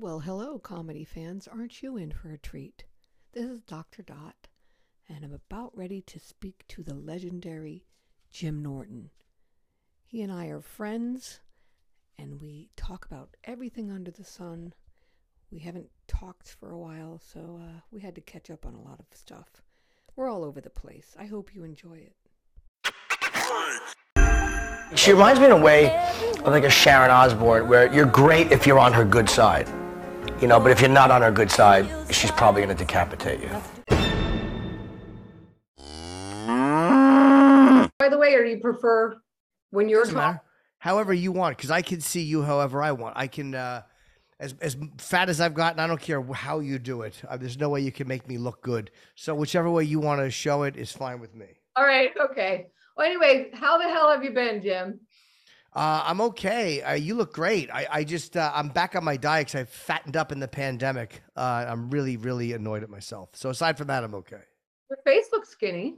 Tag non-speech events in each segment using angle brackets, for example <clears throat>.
Well, hello, comedy fans. Aren't you in for a treat? This is Dr. Dot, and I'm about ready to speak to the legendary Jim Norton. He and I are friends, and we talk about everything under the sun. We haven't talked for a while, so uh, we had to catch up on a lot of stuff. We're all over the place. I hope you enjoy it. She reminds me in a way of like a Sharon Osbourne, where you're great if you're on her good side, you know, but if you're not on her good side, she's probably going to decapitate you. By the way, or do you prefer when you're Doesn't. However you want, because I can see you however I want. I can, uh, as as fat as I've gotten, I don't care how you do it. Uh, there's no way you can make me look good. So whichever way you want to show it is fine with me. All right, okay. Well, anyway, how the hell have you been, Jim? Uh, I'm okay. Uh, you look great. I, I just uh, I'm back on my diet because I fattened up in the pandemic. Uh, I'm really really annoyed at myself. So aside from that, I'm okay. Your face looks skinny.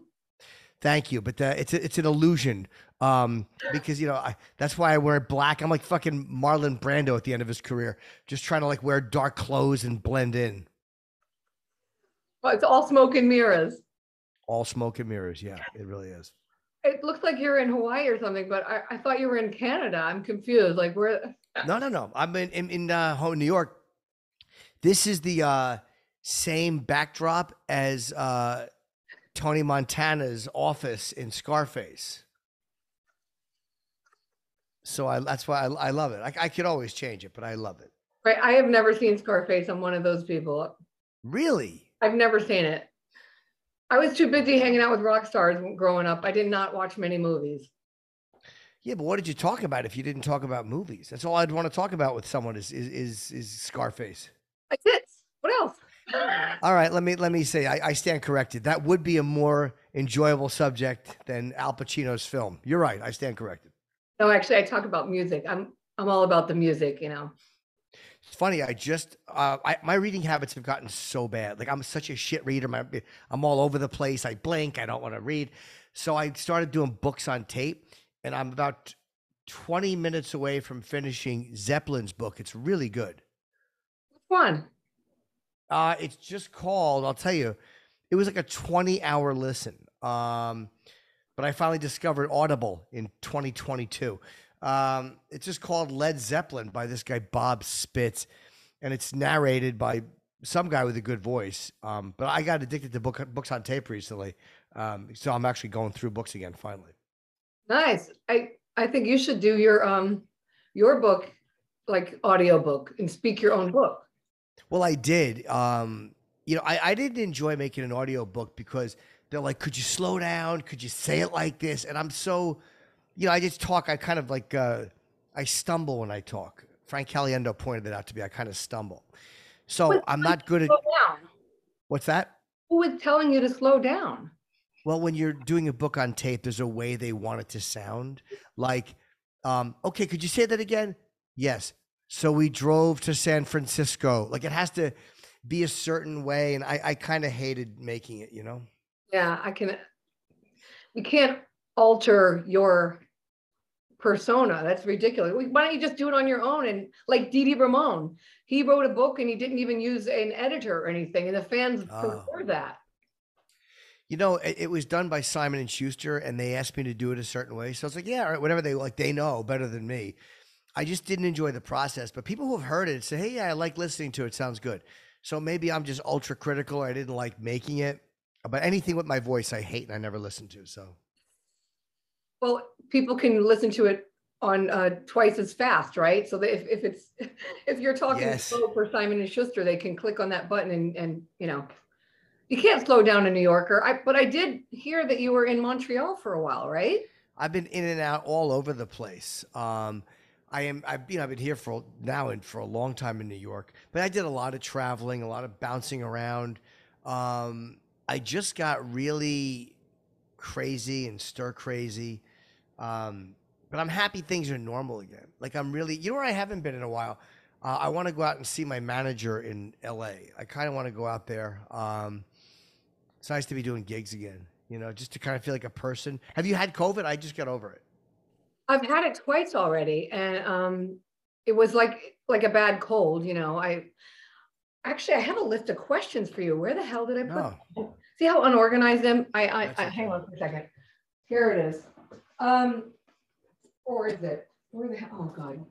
Thank you, but uh, it's a, it's an illusion um, because you know I, that's why I wear black. I'm like fucking Marlon Brando at the end of his career, just trying to like wear dark clothes and blend in. Well, it's all smoke and mirrors. All smoke and mirrors. Yeah, it really is. It looks like you're in Hawaii or something, but I, I thought you were in Canada. I'm confused. Like where? No, no, no. I'm in in, in uh, New York. This is the uh, same backdrop as uh, Tony Montana's office in Scarface. So I, that's why I, I love it. I, I could always change it, but I love it. Right. I have never seen Scarface. I'm one of those people. Really? I've never seen it. I was too busy hanging out with rock stars growing up. I did not watch many movies. Yeah, but what did you talk about if you didn't talk about movies? That's all I'd want to talk about with someone is is is, is Scarface. My tits. What else? All right, let me let me say I, I stand corrected. That would be a more enjoyable subject than Al Pacino's film. You're right. I stand corrected. No, actually, I talk about music. I'm I'm all about the music. You know. It's funny. I just uh, I, my reading habits have gotten so bad. Like I'm such a shit reader. My, I'm all over the place. I blink. I don't want to read. So I started doing books on tape, and I'm about 20 minutes away from finishing Zeppelin's book. It's really good. Which one? Uh, it's just called. I'll tell you, it was like a 20 hour listen. Um, but I finally discovered Audible in 2022. Um, it's just called Led Zeppelin by this guy Bob Spitz, and it's narrated by some guy with a good voice. Um, but I got addicted to book, books on tape recently, um, so I'm actually going through books again finally. Nice. I I think you should do your um your book like audio book and speak your own book. Well, I did. Um, you know, I, I didn't enjoy making an audio book because they're like, could you slow down? Could you say it like this? And I'm so, you know, I just talk. I kind of like, uh, I stumble when I talk. Frank Caliendo pointed it out to me. I kind of stumble. So Who I'm not good at what's that? Who was telling you to slow down? Well, when you're doing a book on tape, there's a way they want it to sound. Like, um, okay, could you say that again? Yes. So we drove to San Francisco. Like it has to be a certain way. And I, I kind of hated making it, you know? Yeah, I can. You can't alter your persona. That's ridiculous. Why don't you just do it on your own? And like Dee Dee Ramone, he wrote a book and he didn't even use an editor or anything, and the fans Oh. prefer that. You know, it, it was done by Simon and Schuster, and they asked me to do it a certain way. So it's like, yeah, all right, whatever they like, they know better than me. I just didn't enjoy the process. But people who have heard it say, hey, yeah, I like listening to it. Sounds good. So maybe I'm just ultra critical. Or I didn't like making it. But anything with my voice, I hate and I never listen to. So Well, people can listen to it on uh, twice as fast, right? So if, if it's <laughs> if you're talking Yes. slow for Simon and Schuster, they can click on that button and and you know, you can't slow down a New Yorker. I but I did hear that you were in Montreal for a while, right? I've been in and out all over the place. Um, I am, I've, you know, I've been here for now and for a long time in New York, but I did a lot of traveling, a lot of bouncing around. Um, I just got really crazy and stir crazy. Um, but I'm happy things are normal again. Like I'm really, you know where I haven't been in a while? Uh, I want to go out and see my manager in LA. I kind of want to go out there. Um, it's nice to be doing gigs again, you know, just to kind of feel like a person. Have you had COVID? I just got over it. I've had it twice already, and um, it was like like a bad cold, you know. I actually I have a list of questions for you. Where the hell did I put? Oh. See how unorganized them? I I, I hang on for a second. Here it is. Um, or is it? Where the hell? Oh God.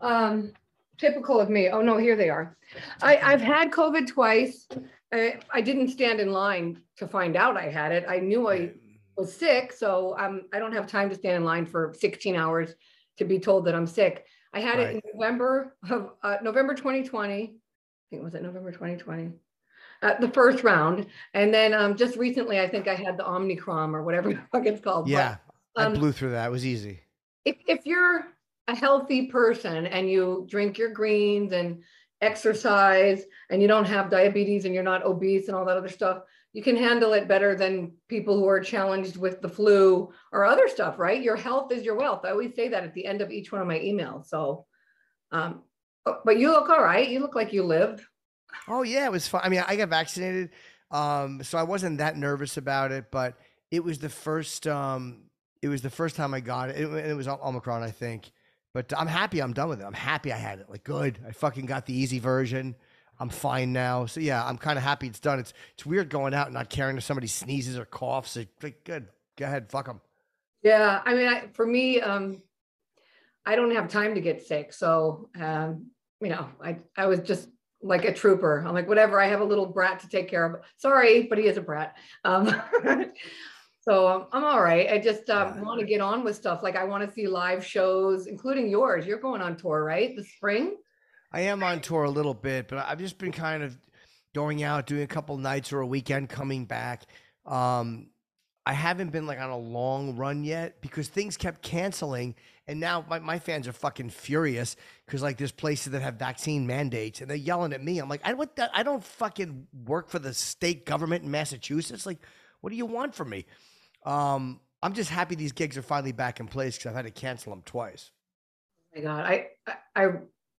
Um, typical of me. Oh no, here they are. I I've had COVID twice. I, I didn't stand in line to find out I had it. I knew I was sick, so um, I don't have time to stand in line for 16 hours to be told that I'm sick. I had it in November of uh, November 2020. I think was it November 2020, uh, the first round, and then um, just recently I think I had the Omnicron or whatever <laughs> the fuck it's called. But, Yeah, I um, blew through that. It was easy. if if you're a healthy person and you drink your greens and exercise and you don't have diabetes and you're not obese and all that other stuff, you can handle it better than people who are challenged with the flu or other stuff, right? Your health is your wealth. I always say that at the end of each one of my emails. So, um, but- but you look all right. You look like you lived. Oh yeah, it was fun. I mean, I got vaccinated, um, so I wasn't that nervous about it. But it was the first. Um, it was the first time I got it. It, it was Omicron, I think. But I'm happy. I'm done with it. I'm happy I had it. Like, good. I fucking got the easy version. I'm fine now. So yeah, I'm kind of happy it's done. It's it's weird going out and not caring if somebody sneezes or coughs. Like, good. Go ahead. Fuck them. Yeah, I mean, I, for me, um, I don't have time to get sick, so um, you know, I I was just like a trooper. I'm like, whatever. I have a little brat to take care of. Sorry, but he is a brat. Um, <laughs> so um, I'm all right. I just um, want to get on with stuff. Like I want to see live shows, including yours. You're going on tour, right? The spring. I am on tour a little bit, but I've just been kind of going out, doing a couple nights or a weekend, coming back. Um, I haven't been like on a long run yet because things kept canceling. And now my, my fans are fucking furious because like there's places that have vaccine mandates and they're yelling at me. I'm like, I what the, I don't fucking work for the state government in Massachusetts. Like, what do you want from me? Um, I'm just happy these gigs are finally back in place because I've had to cancel them twice. Oh my God, I, I, I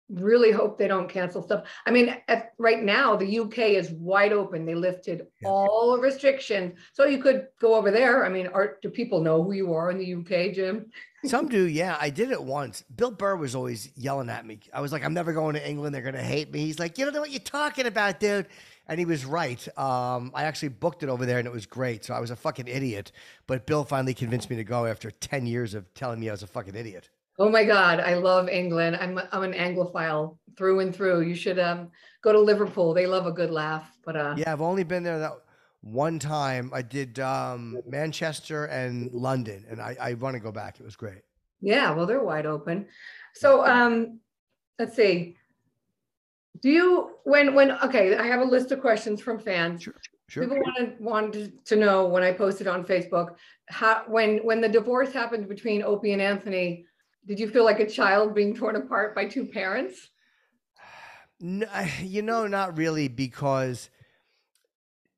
really hope they don't cancel stuff. I mean, at, right now, the UK is wide open. They lifted Yeah. all restrictions. So you could go over there. I mean, are, do people know who you are in the UK, Jim? <laughs> Some do, yeah. I did it once. Bill Burr was always yelling at me. I was like, I'm never going to England. They're going to hate me. He's like, you don't know what you're talking about, dude. And he was right. Um, I actually booked it over there and it was great. So I was a fucking idiot. But Bill finally convinced me to go after 10 years of telling me I was a fucking idiot. Oh my God, I love England. I'm, I'm an Anglophile through and through. You should um, go to Liverpool. They love a good laugh. But uh, Yeah, I've only been there that one time. I did um, Manchester and London, and I, I want to go back. It was great. Yeah, well, they're wide open. So um, let's see. Do you when when okay, I have a list of questions from fans. Sure. People wanted wanted to know when I posted on Facebook how when when the divorce happened between Opie and Anthony, did you feel like a child being torn apart by two parents? No, you know, not really, because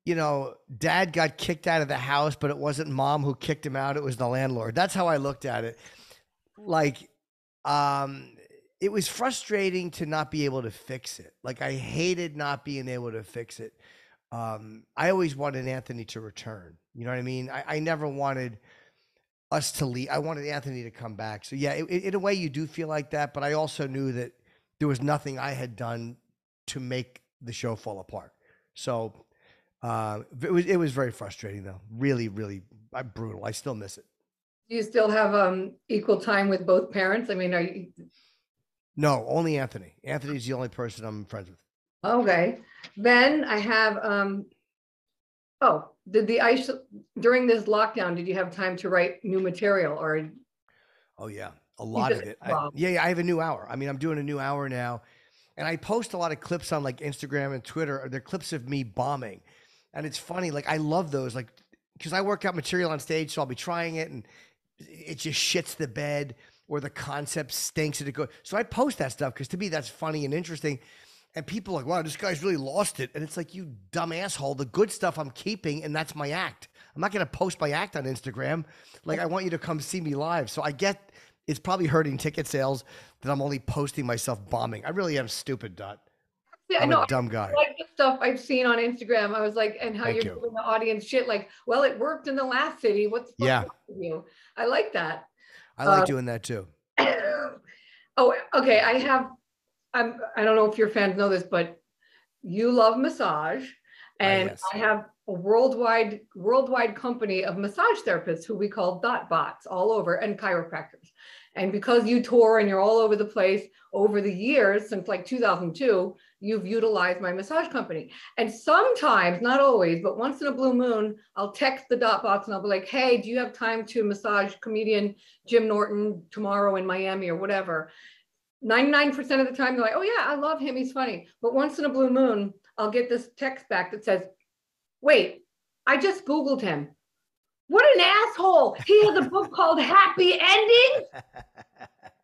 you know, dad got kicked out of the house, but it wasn't mom who kicked him out; it was the landlord. That's how I looked at it. Like, um, it was frustrating to not be able to fix it. Like, I hated not being able to fix it. Um, I always wanted Anthony to return. You know what I mean? I, I never wanted us to leave. I wanted Anthony to come back. So yeah, it, it- in a way, you do feel like that. But I also knew that there was nothing I had done to make the show fall apart. So uh, it was it was very frustrating though. Really, really uh, brutal. I still miss it. Do you still have um equal time with both parents? I mean, are you No, only Anthony. Anthony's the only person I'm friends with. okay? Then I have um oh, did the ice during this lockdown, did you have time to write new material or Oh yeah, a lot of it. I, yeah, yeah, I have a new hour. I mean, I'm doing a new hour now, and I post a lot of clips on like Instagram and Twitter. They're clips of me bombing, and it's funny. Like I love those, like because I work out material on stage, so I'll be trying it, and it just shits the bed, or the concept stinks, and it goes. So I post that stuff because to me that's funny and interesting. And people are like, wow, this guy's really lost it. And it's like, you dumb asshole. The good stuff I'm keeping, and that's my act. I'm not going to post my act on Instagram. Like, I want you to come see me live. So I get it's probably hurting ticket sales that I'm only posting myself bombing. I really am stupid, Dot. yeah, I'm no, a dumb guy. I like the stuff I've seen on Instagram. I was like, and how Thank you're you. giving the audience shit like, well, it worked in the last city. What's Yeah. with you? I like that. I like Uh, doing that too. <coughs> Oh, okay. I have. I'm. I don't know if your fans know this, but you love massage, ah, and yes. I have a worldwide worldwide company of massage therapists who we call dot bots all over and chiropractors. And because you tour and you're all over the place over the years since like 2002, you've utilized my massage company. And sometimes, not always, but once in a blue moon, I'll text the dot bots and I'll be like, hey, do you have time to massage comedian Jim Norton tomorrow in Miami or whatever? 99% of the time, they're like, oh, yeah, I love him. He's funny. But once in a blue moon, I'll get this text back that says, wait, I just Googled him. What an asshole. He has a book called Happy Endings.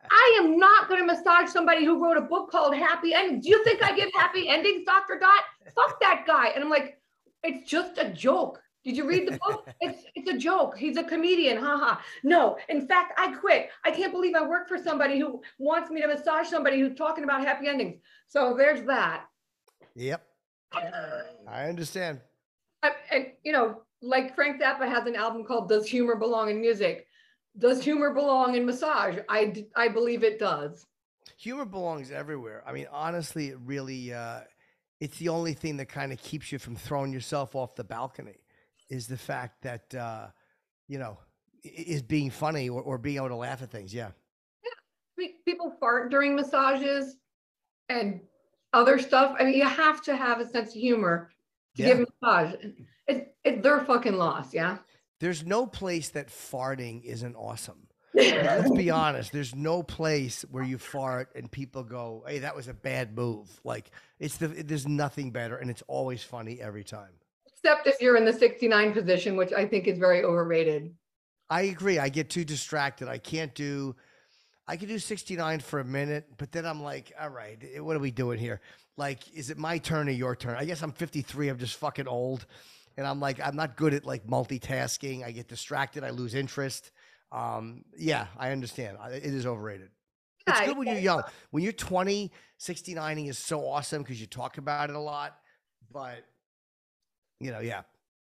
I am not going to massage somebody who wrote a book called Happy Endings. Do you think I give happy endings, Dr. Dot? Fuck that guy. And I'm like, it's just a joke. Did you read the <laughs> book? It's it's a joke. He's a comedian. Haha. No, in fact, I quit. I can't believe I work for somebody who wants me to massage somebody who's talking about happy endings. So there's that. Yep. <clears throat> I understand. I, and you know, like Frank Zappa has an album called "Does Humor Belong in Music?" Does humor belong in massage? I I believe it does. Humor belongs everywhere. I mean, honestly, it really, uh, it's the only thing that kind of keeps you from throwing yourself off the balcony is the fact that, uh, you know, is being funny or, or being able to laugh at things. Yeah. Pe- People fart during massages and other stuff. I mean, you have to have a sense of humor to Yeah. give massage. It's it's their fucking loss. Yeah. There's no place that farting isn't awesome. <laughs> Let's be honest. There's no place where you fart and people go, "Hey, that was a bad move." Like it's the there's nothing better, and it's always funny every time. Except if you're in the 69 position, which I think is very overrated. I agree. I get too distracted. I can't do. I can do 69 for a minute, but then I'm like, all right, eh, what are we doing here? Like, is it my turn or your turn? I guess I'm 53. I'm just fucking old, and I'm like, I'm not good at like multitasking. I get distracted. I lose interest. Um, yeah, I understand. It is overrated. It's good when you're young. When you're 20, 69ing is so awesome because you talk about it a lot. But you know, yeah,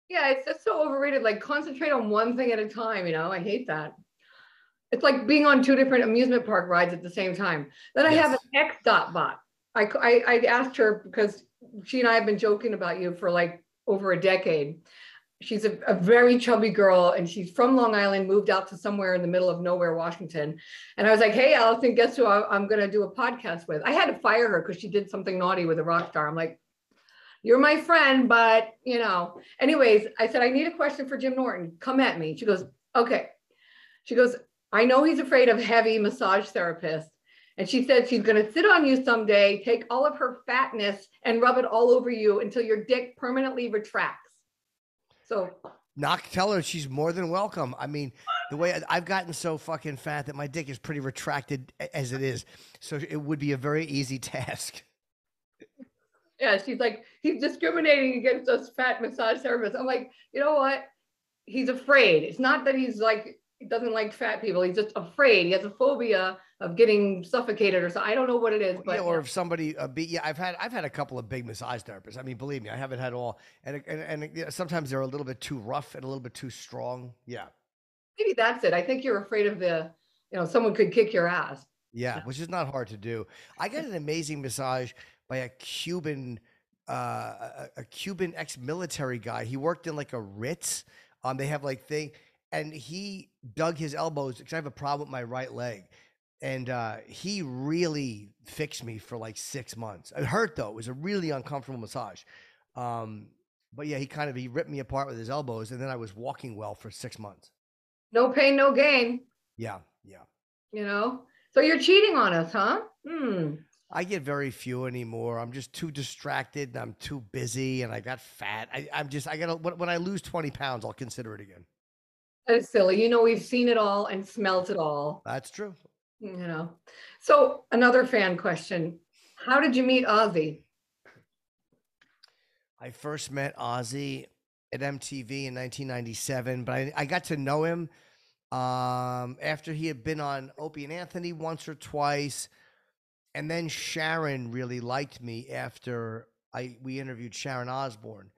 Yeah, it's just so overrated. Like concentrate on one thing at a time. You know, I hate that. It's like being on two different amusement park rides at the same time. Then I have an X dot bot. I I asked her because she and I have been joking about you for like over a decade. She's a, a very chubby girl and she's from Long Island, moved out to somewhere in the middle of nowhere, Washington. And I was like, hey, Allison, guess who I, I'm going to do a podcast with? I had to fire her because she did something naughty with a rock star. I'm like, you're my friend, but you know, anyways, I said, I need a question for Jim Norton. Come at me. She goes, okay. She goes, I know he's afraid of heavy massage therapists. And she said she's going to sit on you someday, take all of her fatness and rub it all over you until your dick permanently retracts. So knock. Tell her she's more than welcome. I mean, the way I've gotten so fucking fat that my dick is pretty retracted as it is, so it would be a very easy <laughs> task. Yeah, she's like, he's discriminating against us fat massage therapists. I'm like, you know what? He's afraid. It's not that he's like, he doesn't like fat people. He's just afraid. He has a phobia of getting suffocated or so. I don't know what it is, but yeah, or if somebody uh, be, yeah, I've had I've had a couple of big massage therapists. I mean, believe me, I haven't had all, and and and yeah, sometimes they're a little bit too rough and a little bit too strong. Yeah, maybe that's it. I think you're afraid of the, you know, someone could kick your ass. yeah, which is not hard to do. I got an amazing massage by a Cuban, uh, a, a Cuban ex-military guy. He worked in like a Ritz. Um, they have like thing, and he dug his elbows because I have a problem with my right leg. And uh, he really fixed me for like six months. It hurt though; it was a really uncomfortable massage. Um, but yeah, he kind of he ripped me apart with his elbows, and then I was walking well for six months. No pain, no gain, Yeah, yeah. you know? So you're cheating on us, huh? Hmm. I get very few anymore. I'm just too distracted and I'm too busy and I got fat. I, I'm just, I gotta, when, when I lose 20 pounds, I'll consider it again. That is silly. You know, we've seen it all and smelt it all, That's true. you know? So another fan question. How did you meet Ozzy? I first met Ozzy at MTV in 1997, but I, I got to know him um, after he had been on Opie and Anthony once or twice. And then Sharon really liked me after I we interviewed Sharon Osbourne.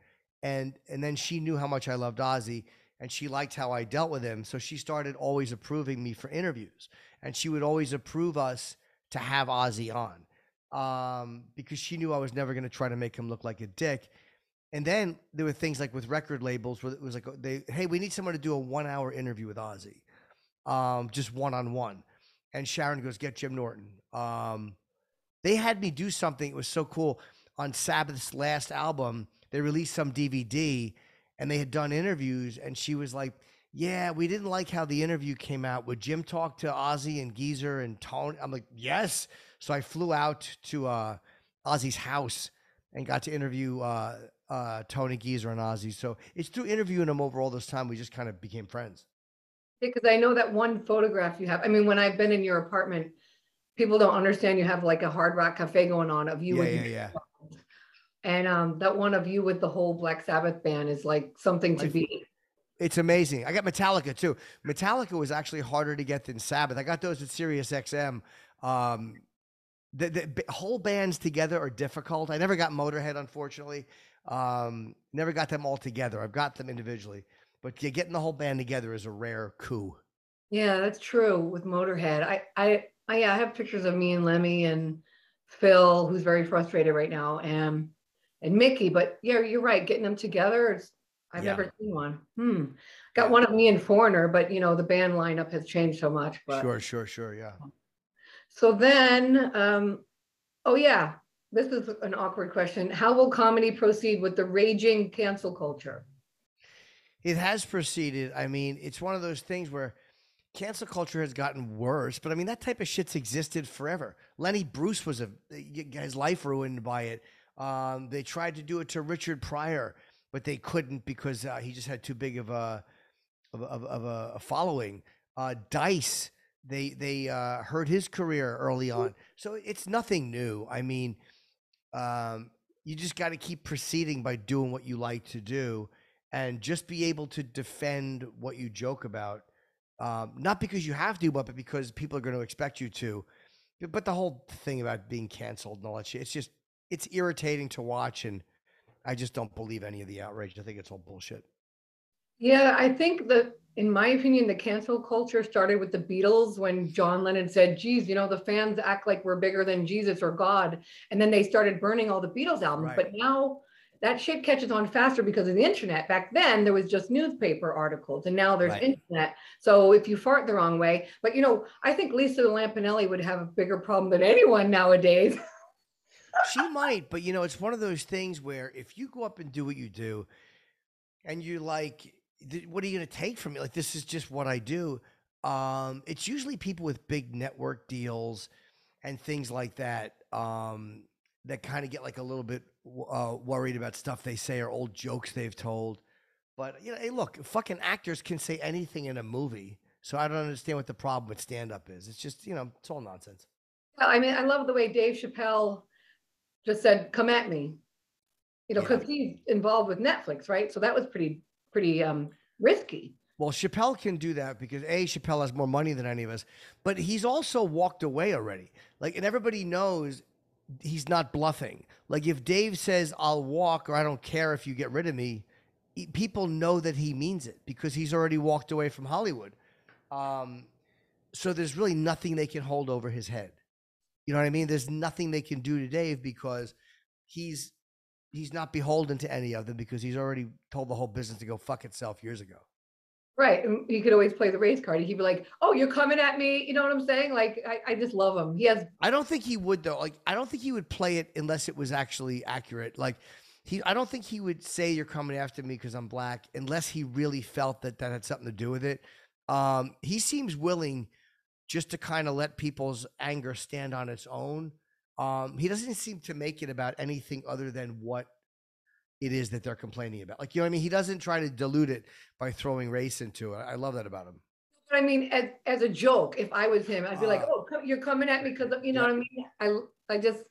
And and then she knew how much I loved Ozzy and she liked how I dealt with him. So she started always approving me for interviews. And she would always approve us to have Ozzy on um, because she knew I was never going to try to make him look like a dick. And then there were things like with record labels where it was like they, hey, we need someone to do a one hour interview with Ozzy, um, just one on one. And Sharon goes, get Jim Norton. Um, they had me do something. It was so cool. On Sabbath's last album, they released some DVD, and they had done interviews. And she was like, "Yeah, we didn't like how the interview came out. Would Jim talk to Ozzy and Geezer and Tony?" I'm like, "Yes." So I flew out to uh, Ozzy's house and got to interview uh, uh, Tony Geezer and Ozzy. So it's through interviewing them over all this time we just kind of became friends. Because I know that one photograph you have. I mean, when I've been in your apartment, people don't understand you have like a hard rock cafe going on of you Yeah, with yeah, yeah. and um that one of you with the whole Black Sabbath band is like something to be. It's amazing. I got Metallica too. Metallica was actually harder to get than Sabbath. I got those at Sirius XM. Um, the, the whole bands together are difficult. I never got Motorhead, unfortunately. Um, never got them all together. I've got them individually, but getting the whole band together is a rare coup. Yeah, that's true with Motorhead. I I I, yeah, I have pictures of me and Lemmy and Phil, who's very frustrated right now, and and Mickey. But yeah, you're right. Getting them together, it's I've Yeah. never seen one. Hmm. Got one of me and Foreigner, but you know the band lineup has changed so much. But Sure, sure, sure. Yeah. so then, um, oh yeah, this is an awkward question. How will comedy proceed with the raging cancel culture? It has proceeded. I mean, it's one of those things where cancel culture has gotten worse, but I mean, that type of shit's existed forever. Lenny Bruce was a his life ruined by it. Um, they tried to do it to Richard Pryor, but they couldn't because uh, he just had too big of a of, of, of a, a following. Uh, Dice, they they uh, hurt his career early on, so it's nothing new. I mean, um, you just got to keep proceeding by doing what you like to do and just be able to defend what you joke about. Um, not because you have to, but because people are going to expect you to. But- the whole thing about being canceled and all that shit, it's just, it's irritating to watch. And I just don't believe any of the outrage. I think it's all bullshit. Yeah, I think that, in my opinion, the cancel culture started with the Beatles when John Lennon said, geez, you know, the fans act like we're bigger than Jesus or God. And then they started burning all the Beatles albums. Right. But now that shit catches on faster because of the internet. Back then, there was just newspaper articles, and now there's Right. internet. So if you fart the wrong way, but you know, I think Lisa Lampanelli would have a bigger problem than anyone nowadays. <laughs> she might, but you know, it's one of those things where if you go up and do what you do, and you're like, "What are you going to take from me?" Like, this is just what I do. Um, it's usually people with big network deals and things like that um, that kind of get like a little bit uh, worried about stuff they say or old jokes they've told. But you know, hey, look, fucking actors can say anything in a movie, so I don't understand what the problem with stand up is. It's just you know, it's all nonsense. Well, I mean, I love the way Dave Chappelle just said, "Come at me," you know, Yeah. because he's involved with Netflix, right? So that was pretty, pretty um, risky. Well, Chappelle can do that because A, Chappelle has more money than any of us, but he's also walked away already. Like, and everybody knows he's not bluffing. Like, if Dave says, I'll walk or I don't care if you get rid of me, people know that he means it because he's already walked away from Hollywood. Um, so there's really nothing they can hold over his head. You know what I mean? There's nothing they can do to Dave because he's he's not beholden to any of them because he's already told the whole business to go fuck itself years ago. Right. And he could always play the race card. He'd be like, oh, you're coming at me. You know what I'm saying? Like, I, I just love him. He has, I don't think he would though. Like I don't think he would play it unless it was actually accurate. Like he I don't think he would say you're coming after me because I'm black unless he really felt that that had something to do with it. Um he seems willing just to kind of let people's anger stand on its own. Um he doesn't seem to make it about anything other than what it is that they're complaining about. Like you know what I mean? He doesn't try to dilute it by throwing race into it. I love that about him. but I mean, as, as a joke, if I was him, I'd be like, Uh, oh, you're coming at me because, you know yeah. what I mean? I, I just,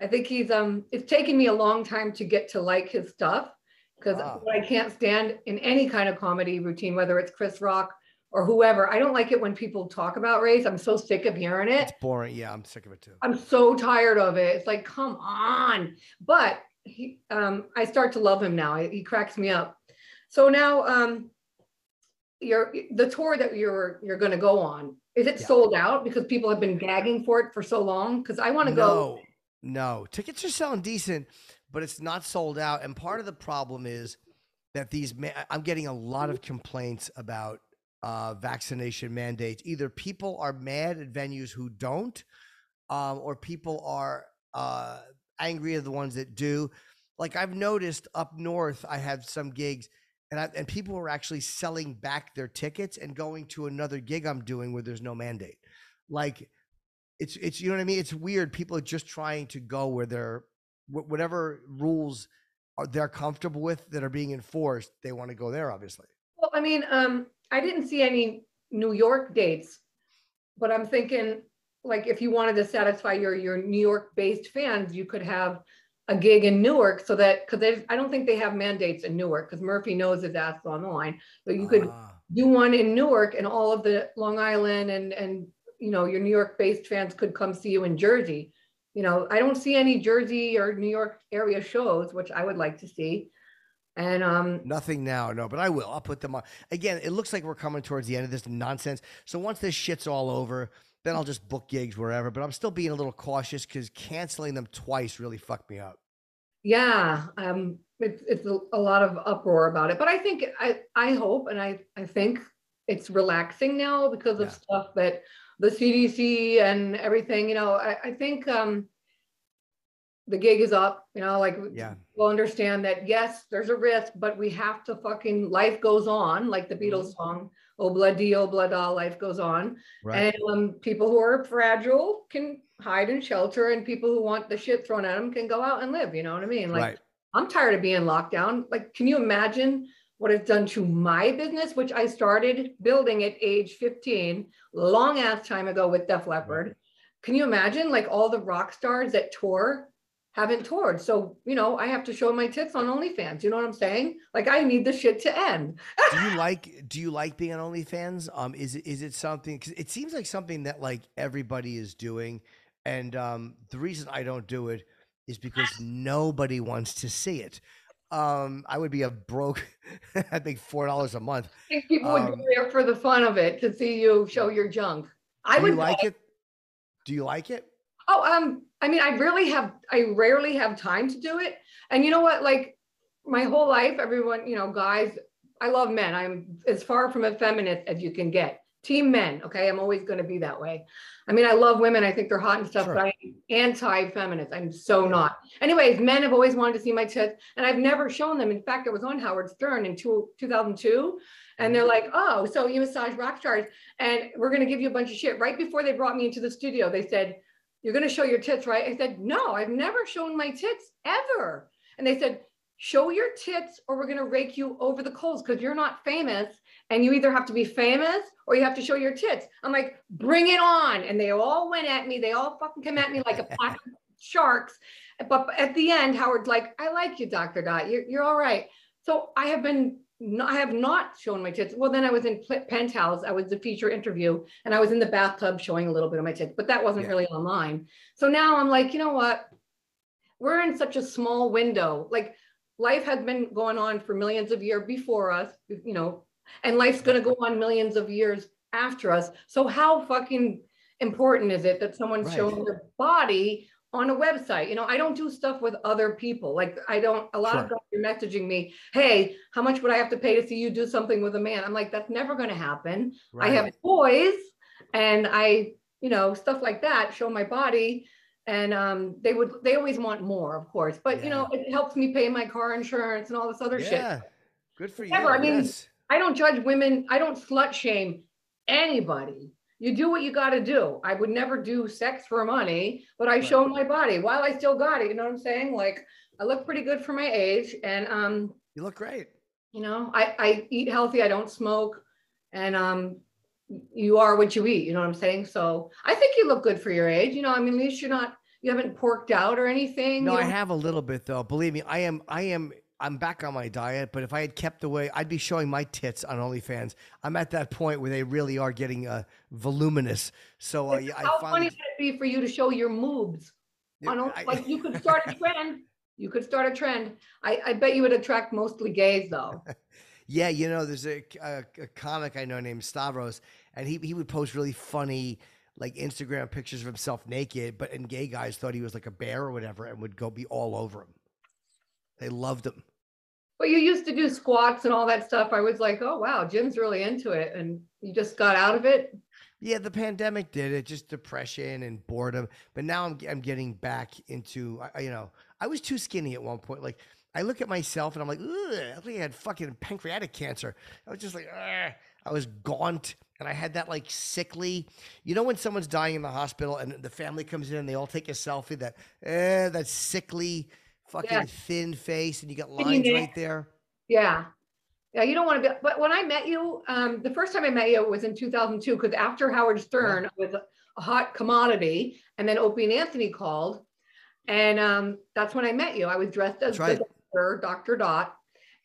I think he's, um, it's taken me a long time to get to like his stuff because Ah. what I can't stand in any kind of comedy routine, whether it's Chris Rock or whoever, I don't like it when people talk about race. I'm so sick of hearing it. It's boring. Yeah, I'm sick of it too. I'm so tired of it. It's like, come on. But he, um, I start to love him now. He cracks me up. So now, um, you're the tour that you're you're going to go on. Is it Yeah. sold out because people have been gagging for it for so long? Because I want to go. No, no. Tickets are selling decent, but it's not sold out. And part of the problem is that these, I'm getting a lot of complaints about uh, vaccination mandates. Either people are mad at venues who don't, um, or people are uh, angry at the ones that do. Like I've noticed up north, I have some gigs. And, I, and people are actually selling back their tickets and going to another gig I'm doing where there's no mandate. Like it's it's you know what I mean. It's weird. People are just trying to go where they're whatever rules are they're comfortable with that are being enforced. They want to go there, obviously. Well, I mean, um, I didn't see any New York dates, but I'm thinking like if you wanted to satisfy your your New York based fans, you could have a gig in Newark so that because I don't think they have mandates in Newark because Murphy knows his ass on the line. But you could Ah, do one in Newark and all of the Long Island and and you know your New York based fans could come see you in Jersey. You know, I don't see any Jersey or New York area shows, which I would like to see. And um nothing now, no, but I will. I'll put them on. Again, it looks like we're coming towards the end of this nonsense. So once this shit's all over, then I'll just book gigs wherever. But I'm still being a little cautious because canceling them twice really fucked me up. yeah, um it's it's a, lot of uproar about it. But I think I I hope and I I think it's relaxing now because of Yeah. stuff that the CDC and everything, you know, I, I think um the gig is up, you know, like Yeah. we'll understand that yes, there's a risk, but we have to fucking life goes on, like the Beatles song, "Oh bloody, oh blood, ah, life goes on." Right. And um, people who are fragile can hide and shelter, and people who want the shit thrown at them can go out and live. You know what I mean? Like right. I'm tired of being locked down. Like, can you imagine what it's done to my business, which I started building at age 15, long ass time ago with Def Leppard? Can you imagine like all the rock stars that tour haven't toured? So, you know, I have to show my tits on OnlyFans. You know what I'm saying? Like, I need the shit to end. <laughs> do you like do you like being on OnlyFans? Um, is it is it something? Because it seems like something that like everybody is doing, and um, the reason I don't do it is because <gasps> nobody wants to see it. Um, I would be a broke. <laughs> I think four dollars a month. I think people would Um, go there for the fun of it to see you show your junk. I Do would you like it? Do you like it? Oh, um, I mean, I really have, I rarely have time to do it. And you know what? Like my whole life, everyone, you know, guys, I love men. I'm as far from a feminist as you can get. Team men. Okay. I'm always going to be that way. I mean, I love women. I think they're hot and stuff, Sure. but I'm anti-feminist. I'm so not. Anyways, men have always wanted to see my tits and I've never shown them. In fact, it was on Howard Stern in two, 2002. And they're like, oh, so you massage rock stars and we're going to give you a bunch of shit. Right before they brought me into the studio, they said, you're going to show your tits, right? I said, no, I've never shown my tits ever. And they said, show your tits or we're going to rake you over the coals because you're not famous and you either have to be famous or you have to show your tits. I'm like, bring it on. And they all went at me. They all fucking came at me like a <laughs> pack of sharks. But at the end, Howard's like, I like you, Dr. Dot. You're, you're all right. So I have been, no- I have not shown my tits. Well, then I was in Penthouse. I was the feature interview and I was in the bathtub showing a little bit of my tits, but that wasn't Yeah. really online. So now I'm like, you know what? We're in such a small window. Like life has been going on for millions of years before us, you know, and life's going to go on millions of years after us. So how fucking important is it that someone's Right. showing their body on a website? You know, I don't do stuff with other people. Like I don't, a lot of Sure. guys are messaging me, hey, how much would I have to pay to see you do something with a man? I'm like, that's never going to happen. I have boys and I, you know, stuff like that, show my body. And um, they would, they always want more, of course, but you know, it helps me pay my car insurance and all this other shit. yeah. Good for you. I mean, yes. I don't judge women. I don't slut shame anybody. You do what you got to do. I would never do sex for money, but I Right. show my body while I still got it. You know what I'm saying? Like I look pretty good for my age, and um, You look great. you know, I I eat healthy. I don't smoke, and um, you are what you eat. You know what I'm saying? So I think you look good for your age. You know, I mean, at least you're not. You haven't porked out or anything. No, you I have a little bit though. Believe me, I am. I am. I'm back on my diet, but if I had kept away, I'd be showing my tits on OnlyFans. I'm at that point where they really are getting uh, voluminous. So uh, yeah, I How funny would it be for you to show your moobs? Yeah, on, I- like you could start a trend. You could start a trend. I, I bet you would attract mostly gays though. <laughs> Yeah, you know, there's a, a, a comic I know named Stavros, and he he would post really funny like Instagram pictures of himself naked, but and gay guys thought he was like a bear or whatever, and would go be all over him. They loved him. But you used to do squats and all that stuff. I was like, oh wow, Jim's really into it, and you just got out of it. Yeah, the pandemic did it, just depression and boredom. But now I'm I'm getting back into, you know, I was too skinny at one point. Like I look at myself and I'm like, Ugh, I think I had fucking pancreatic cancer. I was just like, Ugh. I was gaunt and I had that like sickly, you know, when someone's dying in the hospital and the family comes in and they all take a selfie, that eh, that sickly, fucking Yeah. thin face, and you got lines right there. Yeah. Yeah, you don't want to be, but when I met you, um, the first time I met you was in 2002, because after Howard Stern was a, hot commodity, and then Opie and Anthony called, and um, that's when I met you. I was dressed as right. the doctor, Dr. Dot,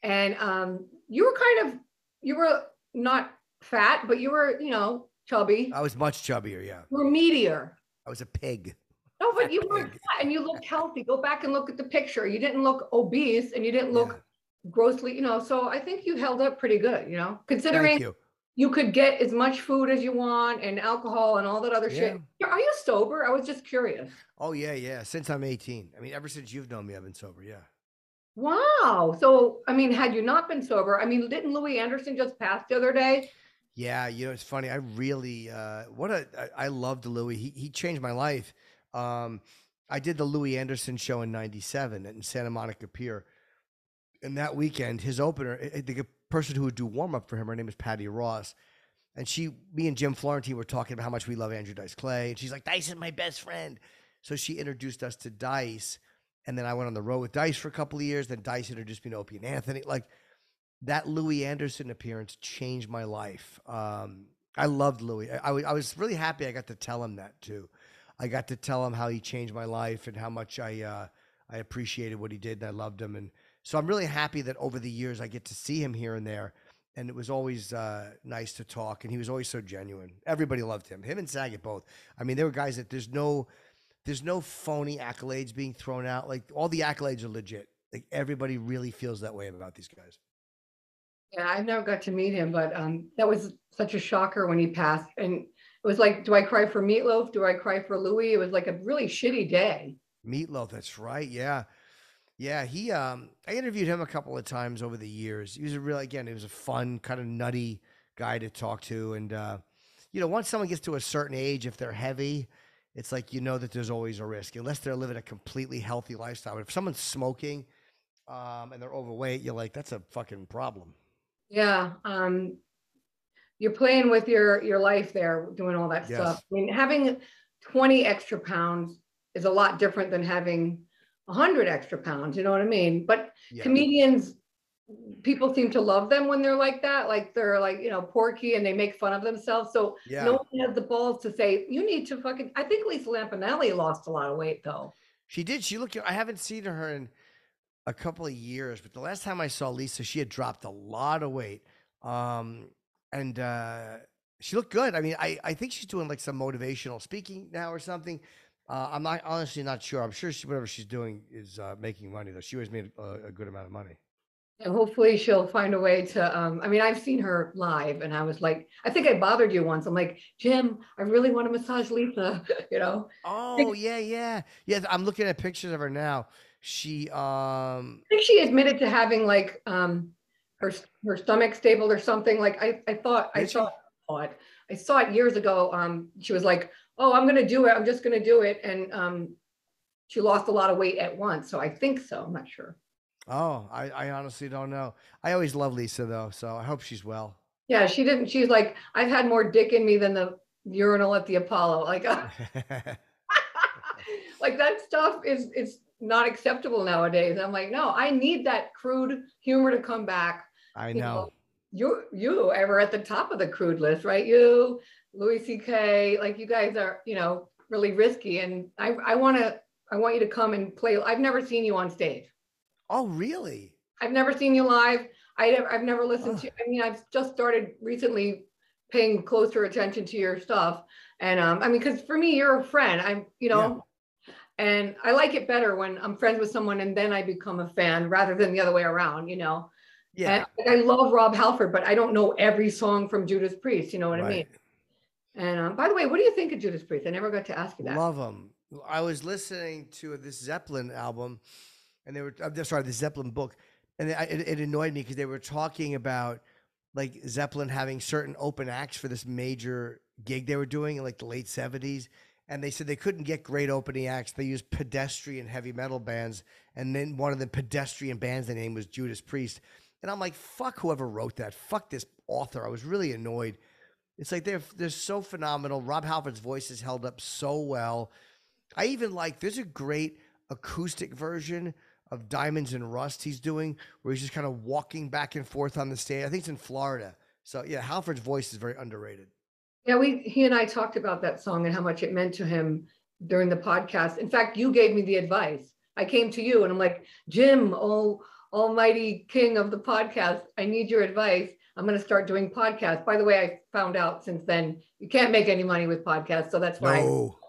and um, you were kind of, you were not fat, but you were, you know, chubby. I was much chubbier. Yeah, You were meteor. I was a pig. No, but you were and you looked healthy. Go back and look at the picture. You didn't look obese and you didn't look Yeah. grossly, you know. So I think you held up pretty good, you know, considering you. you. could get as much food as you want and alcohol and all that other shit. Are you sober? I was just curious. Oh yeah, yeah. Since I'm 18. I mean, ever since you've known me, I've been sober. Yeah. Wow. So, I mean, had you not been sober, I mean, didn't Louie Anderson just pass the other day? Yeah, you know, it's funny. I really, uh, what a, I, I loved Louie. He, he changed my life. Um, I did the Louie Anderson show in 97 in Santa Monica Pier. And that weekend, his opener, eh, eh, the person who would do warm up for him, her name is Patty Ross. And she, me and Jim Florentine were talking about how much we love Andrew Dice Clay. And she's like, Dice is my best friend. So she introduced us to Dice. And then I went on the road with Dice for a couple of years. Then Dice introduced me to Opie and Anthony. Like, that Louie Anderson appearance changed my life. Um, I loved Louie. I, I, I was really happy I got to tell him that too. I got to tell him how he changed my life and how much I uh, I appreciated what he did and I loved him. And so I'm really happy that over the years I get to see him here and there. And it was always uh, nice to talk. And he was always so genuine. Everybody loved him. Him and Saget both. I mean, they were guys that there's no there's no phony accolades being thrown out. Like all the accolades are legit. Like everybody really feels that way about these guys. Yeah, I've never got to meet him, but um, that was such a shocker when he passed. And it was like, do I cry for Meatloaf? Do I cry for Louie? It was like a really shitty day. Meatloaf, that's right. Yeah. Yeah, he um I interviewed him a couple of times over the years. He was a real again, he was a fun, kind of nutty guy to talk to. And uh, you know, once someone gets to a certain age, if they're heavy, it's like you know that there's always a risk, unless they're living a completely healthy lifestyle. But if someone's smoking um and they're overweight, you're like, that's a fucking problem. Yeah. Um, you're playing with your your life there, doing all that Yes. stuff. I mean, having 20 extra pounds is a lot different than having 100 extra pounds. You know what I mean? But Yeah. comedians, people seem to love them when they're like that. Like they're like, you know, porky and they make fun of themselves. So Yeah. no one has the balls to say, you need to fucking. I think Lisa Lampanelli lost a lot of weight though. She did. She looked. I haven't seen her in a couple of years, but the last time I saw Lisa, she had dropped a lot of weight, um, and uh, she looked good. I mean, I I think she's doing like some motivational speaking now or something. Uh, I'm not honestly not sure. I'm sure she, whatever she's doing is uh, making money though. She always made a, a good amount of money. And hopefully she'll find a way to, um, I mean, I've seen her live and I was like, I think I bothered you once. I'm like, Jim, I really want to massage Lisa, <laughs> you know? Oh yeah, yeah, yeah. I'm looking at pictures of her now. She um I think she admitted to having like, um, her, her stomach stapled or something. Like I, I thought, I Did she? saw, saw it. I saw it years ago. Um, she was like, oh, I'm going to do it. I'm just going to do it. And, um, she lost a lot of weight at once. So I think so. I'm not sure. oh I I honestly don't know. I always love Lisa though, so I hope she's well. Yeah. She didn't, she's like, I've had more dick in me than the urinal at the Apollo. Like, <laughs> <laughs> like that stuff is is not acceptable nowadays. I'm like, no, I need that crude humor to come back. I You know. You you ever at the top of the crude list, right? You, Louis C.K. Like you guys are, you know, really risky, and I I want to I want you to come and play. I've never seen you on stage. Oh really? I've never seen you live. I I've never listened Oh. to. I mean, I've just started recently paying closer attention to your stuff, and um, I mean, because for me, you're a friend. I'm, you know, and I like it better when I'm friends with someone and then I become a fan rather than the other way around. You know, Yeah. And, I love Rob Halford, but I don't know every song from Judas Priest. You know what I mean? right. And um, by the way, what do you think of Judas Priest? I never got to ask you that. Love them. I was listening to this Zeppelin album, and they were I'm sorry, the Zeppelin book, and it, it, it annoyed me because they were talking about like Zeppelin having certain open acts for this major gig they were doing in like the late '70s, and they said they couldn't get great opening acts. They used pedestrian heavy metal bands, and then one of the pedestrian bands, the name was Judas Priest, and I'm like, fuck whoever wrote that, fuck this author. I was really annoyed. It's like they're they're so phenomenal. Rob Halford's voice is held up so well. I even like there's a great acoustic version of Diamonds and Rust he's doing where he's just kind of walking back and forth on the stage. I think it's in Florida. So yeah, Halford's voice is very underrated. Yeah, we he and I talked about that song and how much it meant to him during the podcast. In fact, you gave me the advice. I came to you and I'm like, Jim, oh almighty king of the podcast, I need your advice. I'm going to start doing podcasts. By the way, I found out since then you can't make any money with podcasts, so that's why No,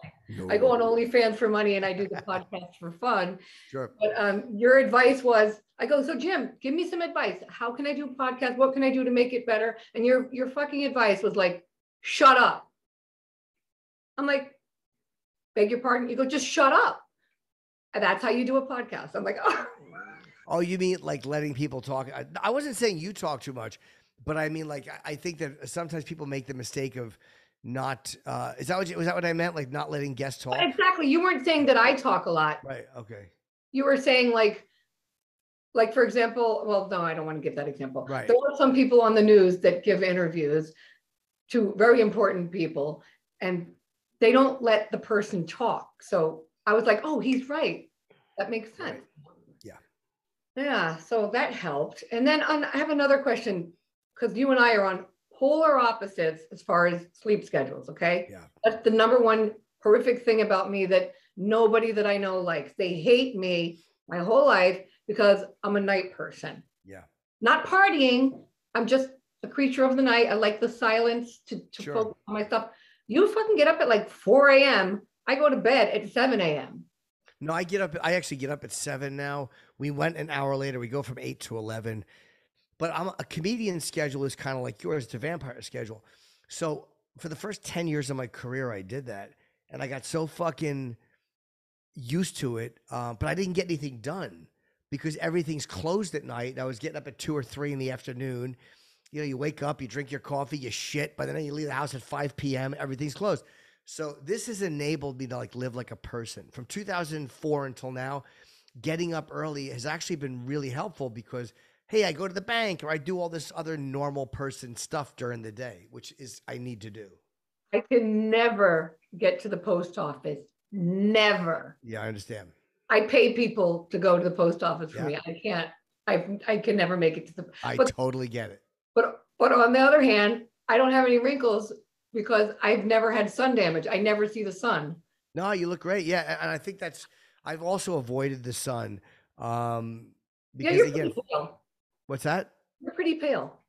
I go on. OnlyFans for money and I do the <laughs> podcast for fun. Sure. But um, your advice was, I go, so Jim, give me some advice. How can I do podcast? What can I do to make it better? And your your fucking advice was like, shut up. I'm like, beg your pardon. You go, just shut up. And that's how you do a podcast. I'm like, <laughs> oh. Oh, you mean like letting people talk? I, I wasn't saying you talk too much, but I mean like I, I think that sometimes people make the mistake of not. Uh, is that what you, was that what I meant? Like not letting guests talk? exactly. You weren't saying that I talk a lot. Right. Okay. You were saying like, like for example, well, no, I don't want to give that example. Right. There are some people on the news that give interviews to very important people and they don't let the person talk. So I was like, oh, he's right. That makes sense. Right. Yeah. So that helped. And then on, I have another question because you and I are on polar opposites as far as sleep schedules. Okay. Yeah. That's the number one horrific thing about me that nobody that I know likes. They hate me my whole life because I'm a night person. Yeah. Not partying. I'm just a creature of the night. I like the silence to, to Sure. focus on my stuff. You fucking get up at like 4 a.m. I go to bed at 7 a.m. No, I get up. I actually get up at seven now. We went an hour later. We go from eight to eleven. But I'm a comedian schedule is kind of like yours. It's a vampire schedule. So for the first ten years of my career, I did that, and I got so fucking used to it. Um, but I didn't get anything done because everything's closed at night. I was getting up at two or three in the afternoon. You know, you wake up, you drink your coffee, you shit. By the time you leave the house at five p.m., everything's closed. So this has enabled me to like live like a person. From 2004 until now, getting up early has actually been really helpful because hey, I go to the bank or I do all this other normal person stuff during the day, which is I need to do. I can never get to the post office. Never. Yeah, I understand. I pay people to go to the post office for Yeah. me. I can't. I I can never make it to the. I But- totally get it. But but on the other hand, I don't have any wrinkles because I've never had sun damage. I never see the sun. No, you look great. Yeah, and I think that's I've also avoided the sun. Um Yeah, because you're again, pretty pale. what's that? You're pretty pale.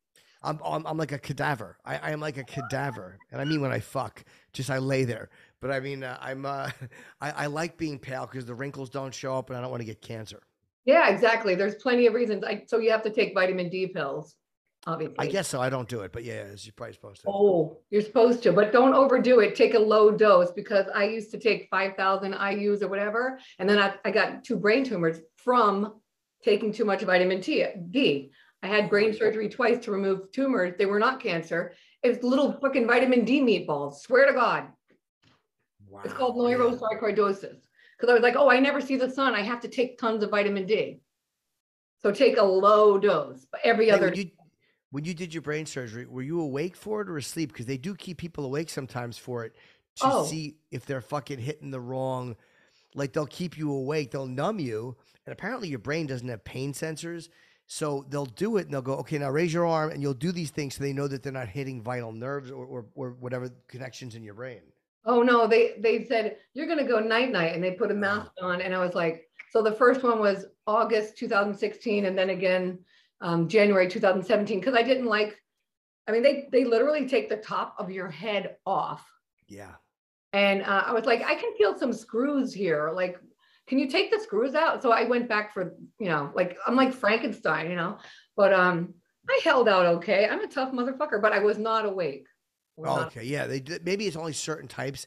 I'm, I'm I'm like a cadaver. I, I am like a cadaver, and I mean when I fuck, just I lay there. But I mean, uh, I'm uh, <laughs> I, I like being pale because the wrinkles don't show up, and I don't want to get cancer. Yeah, exactly. There's plenty of reasons. I, so you have to take vitamin D pills, obviously. I guess so. I don't do it, but yeah, as you're probably supposed to. Oh, you're supposed to, but don't overdo it. Take a low dose because I used to take 5,000 IUs or whatever. And then I, I got two brain tumors from taking too much vitamin T, D. I had brain surgery twice to remove tumors. They were not cancer. It's little fucking vitamin D meatballs. Swear to God. Wow. It's called yeah. neurosarcoidosis. Because I was like, oh, I never see the sun. I have to take tons of vitamin D. So take a low dose, but every Hey, other you when you did your brain surgery, were you awake for it or asleep? Because they do keep people awake sometimes for it to Oh. see if they're fucking hitting the wrong. Like they'll keep you awake, they'll numb you, and apparently your brain doesn't have pain sensors. So they'll do it and they'll go, okay, now raise your arm, and you'll do these things so they know that they're not hitting vital nerves or, or, or whatever connections in your brain. Oh no, they they said you're gonna go night night, and they put a mask on, and I was like, so the first one was August 2016, and then again um, January 2017, because I didn't like. I mean, they they literally take the top of your head off, Yeah. and uh, I was like, I can feel some screws here. Like, can you take the screws out? So I went back for you know, like I'm like Frankenstein, you know. But um, I held out okay. I'm a tough motherfucker, but I was not awake. Was Oh, not- okay, yeah. They maybe it's only certain types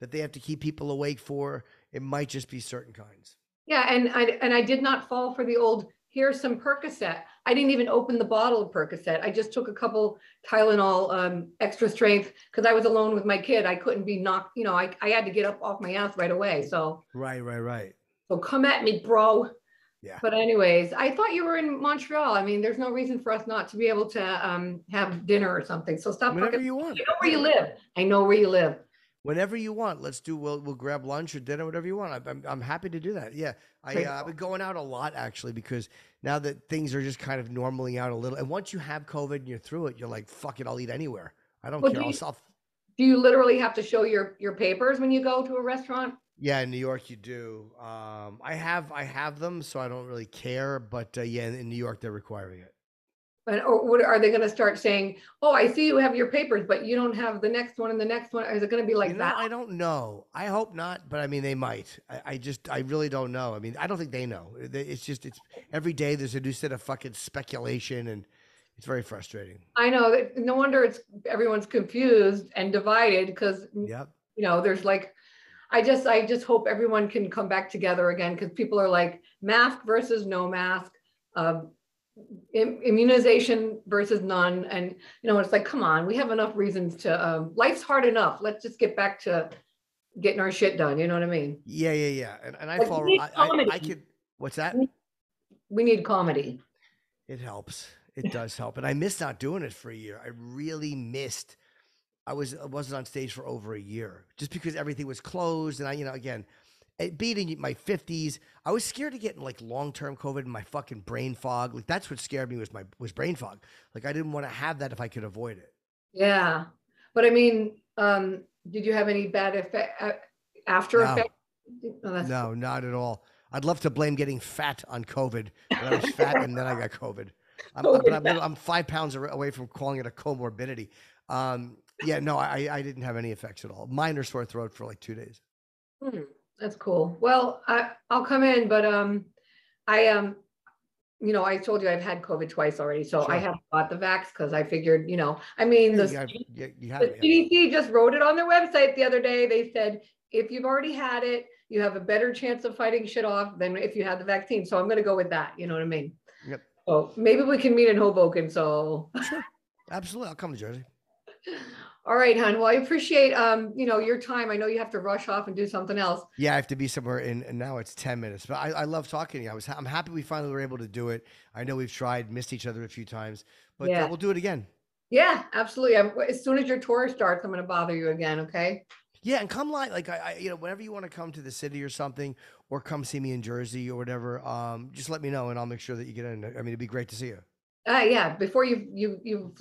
that they have to keep people awake for. It might just be certain kinds. Yeah, and I and I did not fall for the old here's some Percocet. I didn't even open the bottle of Percocet. I just took a couple Tylenol um, extra strength because I was alone with my kid. I couldn't be knocked, you know, I, I had to get up off my ass right away. So Right, right, right. so come at me, bro. Yeah. But anyways, I thought you were in Montreal. I mean, there's no reason for us not to be able to um, have dinner or something. So stop Whenever fucking. you want. I know where you live. I know where you live. Whenever you want. Let's do. We'll we'll grab lunch or dinner, whatever you want. I'm I'm, I'm happy to do that. Yeah, I, uh, I've been going out a lot actually because now that things are just kind of normaling out a little, and once you have COVID and you're through it, you're like, fuck it, I'll eat anywhere. I don't Well, care. do you- I'll Do you literally have to show your your papers when you go to a restaurant? Yeah, in New York you do. Um, I have I have them, so I don't really care. But uh, yeah, in, in New York they're requiring it. And or what are they going to start saying? Oh, I see you have your papers, but you don't have the next one and the next one. Is it going to be like you know, that? I don't know. I hope not, but I mean they might. I, I just I really don't know. I mean I don't think they know. It's just it's every day there's a new set of fucking speculation, and it's very frustrating. I know no wonder it's everyone's confused and divided because Yep. you know there's like I just I just hope everyone can come back together again because people are like mask versus no mask, im- immunization versus none, and you know it's like come on, we have enough reasons to um, life's hard enough. Let's just get back to getting our shit done. You know what I mean? Yeah, yeah, yeah. And and I Like, fall. I, I, I could. What's that? We need comedy. It helps. It does help. And I missed not doing it for a year. I really missed. I was I wasn't on stage for over a year just because everything was closed. And I, you know, again, it being in my fifties, I was scared of getting like long term COVID and my fucking brain fog. Like that's what scared me was my was brain fog. Like I didn't want to have that if I could avoid it. Yeah, but I mean, um, did you have any bad effect uh, after No. effect? Oh, No, not at all. I'd love to blame getting fat on COVID. I was fat and then I got COVID. <laughs> I'm, I'm- I'm, I'm five pounds away from calling it a comorbidity. Um, yeah, no, I, I didn't have any effects at all. Minor sore throat for like two days. Hmm, that's cool. Well, I I'll come in, but um, I um, you know, I told you I've had COVID twice already, so I haven't got the vax because I figured, you know, I mean, the, you, got- you, you have the yeah. CDC just wrote it on their website the other day. They said if you've already had it, you have a better chance of fighting shit off than if you had the vaccine. So I'm going to go with that. You know what I mean? Yep. So maybe we can meet in Hoboken. So Absolutely. I'll come to Jersey. <laughs> All right, hon. Well, I appreciate um, you know, your time. I know you have to rush off and do something else. Yeah, I have to be somewhere in, and now it's 10 minutes. But I, I love talking to you. I was, I'm happy we finally were able to do it. I know we've tried, missed each other a few times, but Yeah. uh, we'll do it again. Yeah, absolutely. I'm, as soon as your tour starts, I'm going to bother you again. Okay. Yeah, and come live. Like I, I, you know, whenever you want to come to the city or something, or come see me in Jersey or whatever, um, just let me know, and I'll make sure that you get in. I mean, it'd be great to see you. Uh, yeah. Before you you you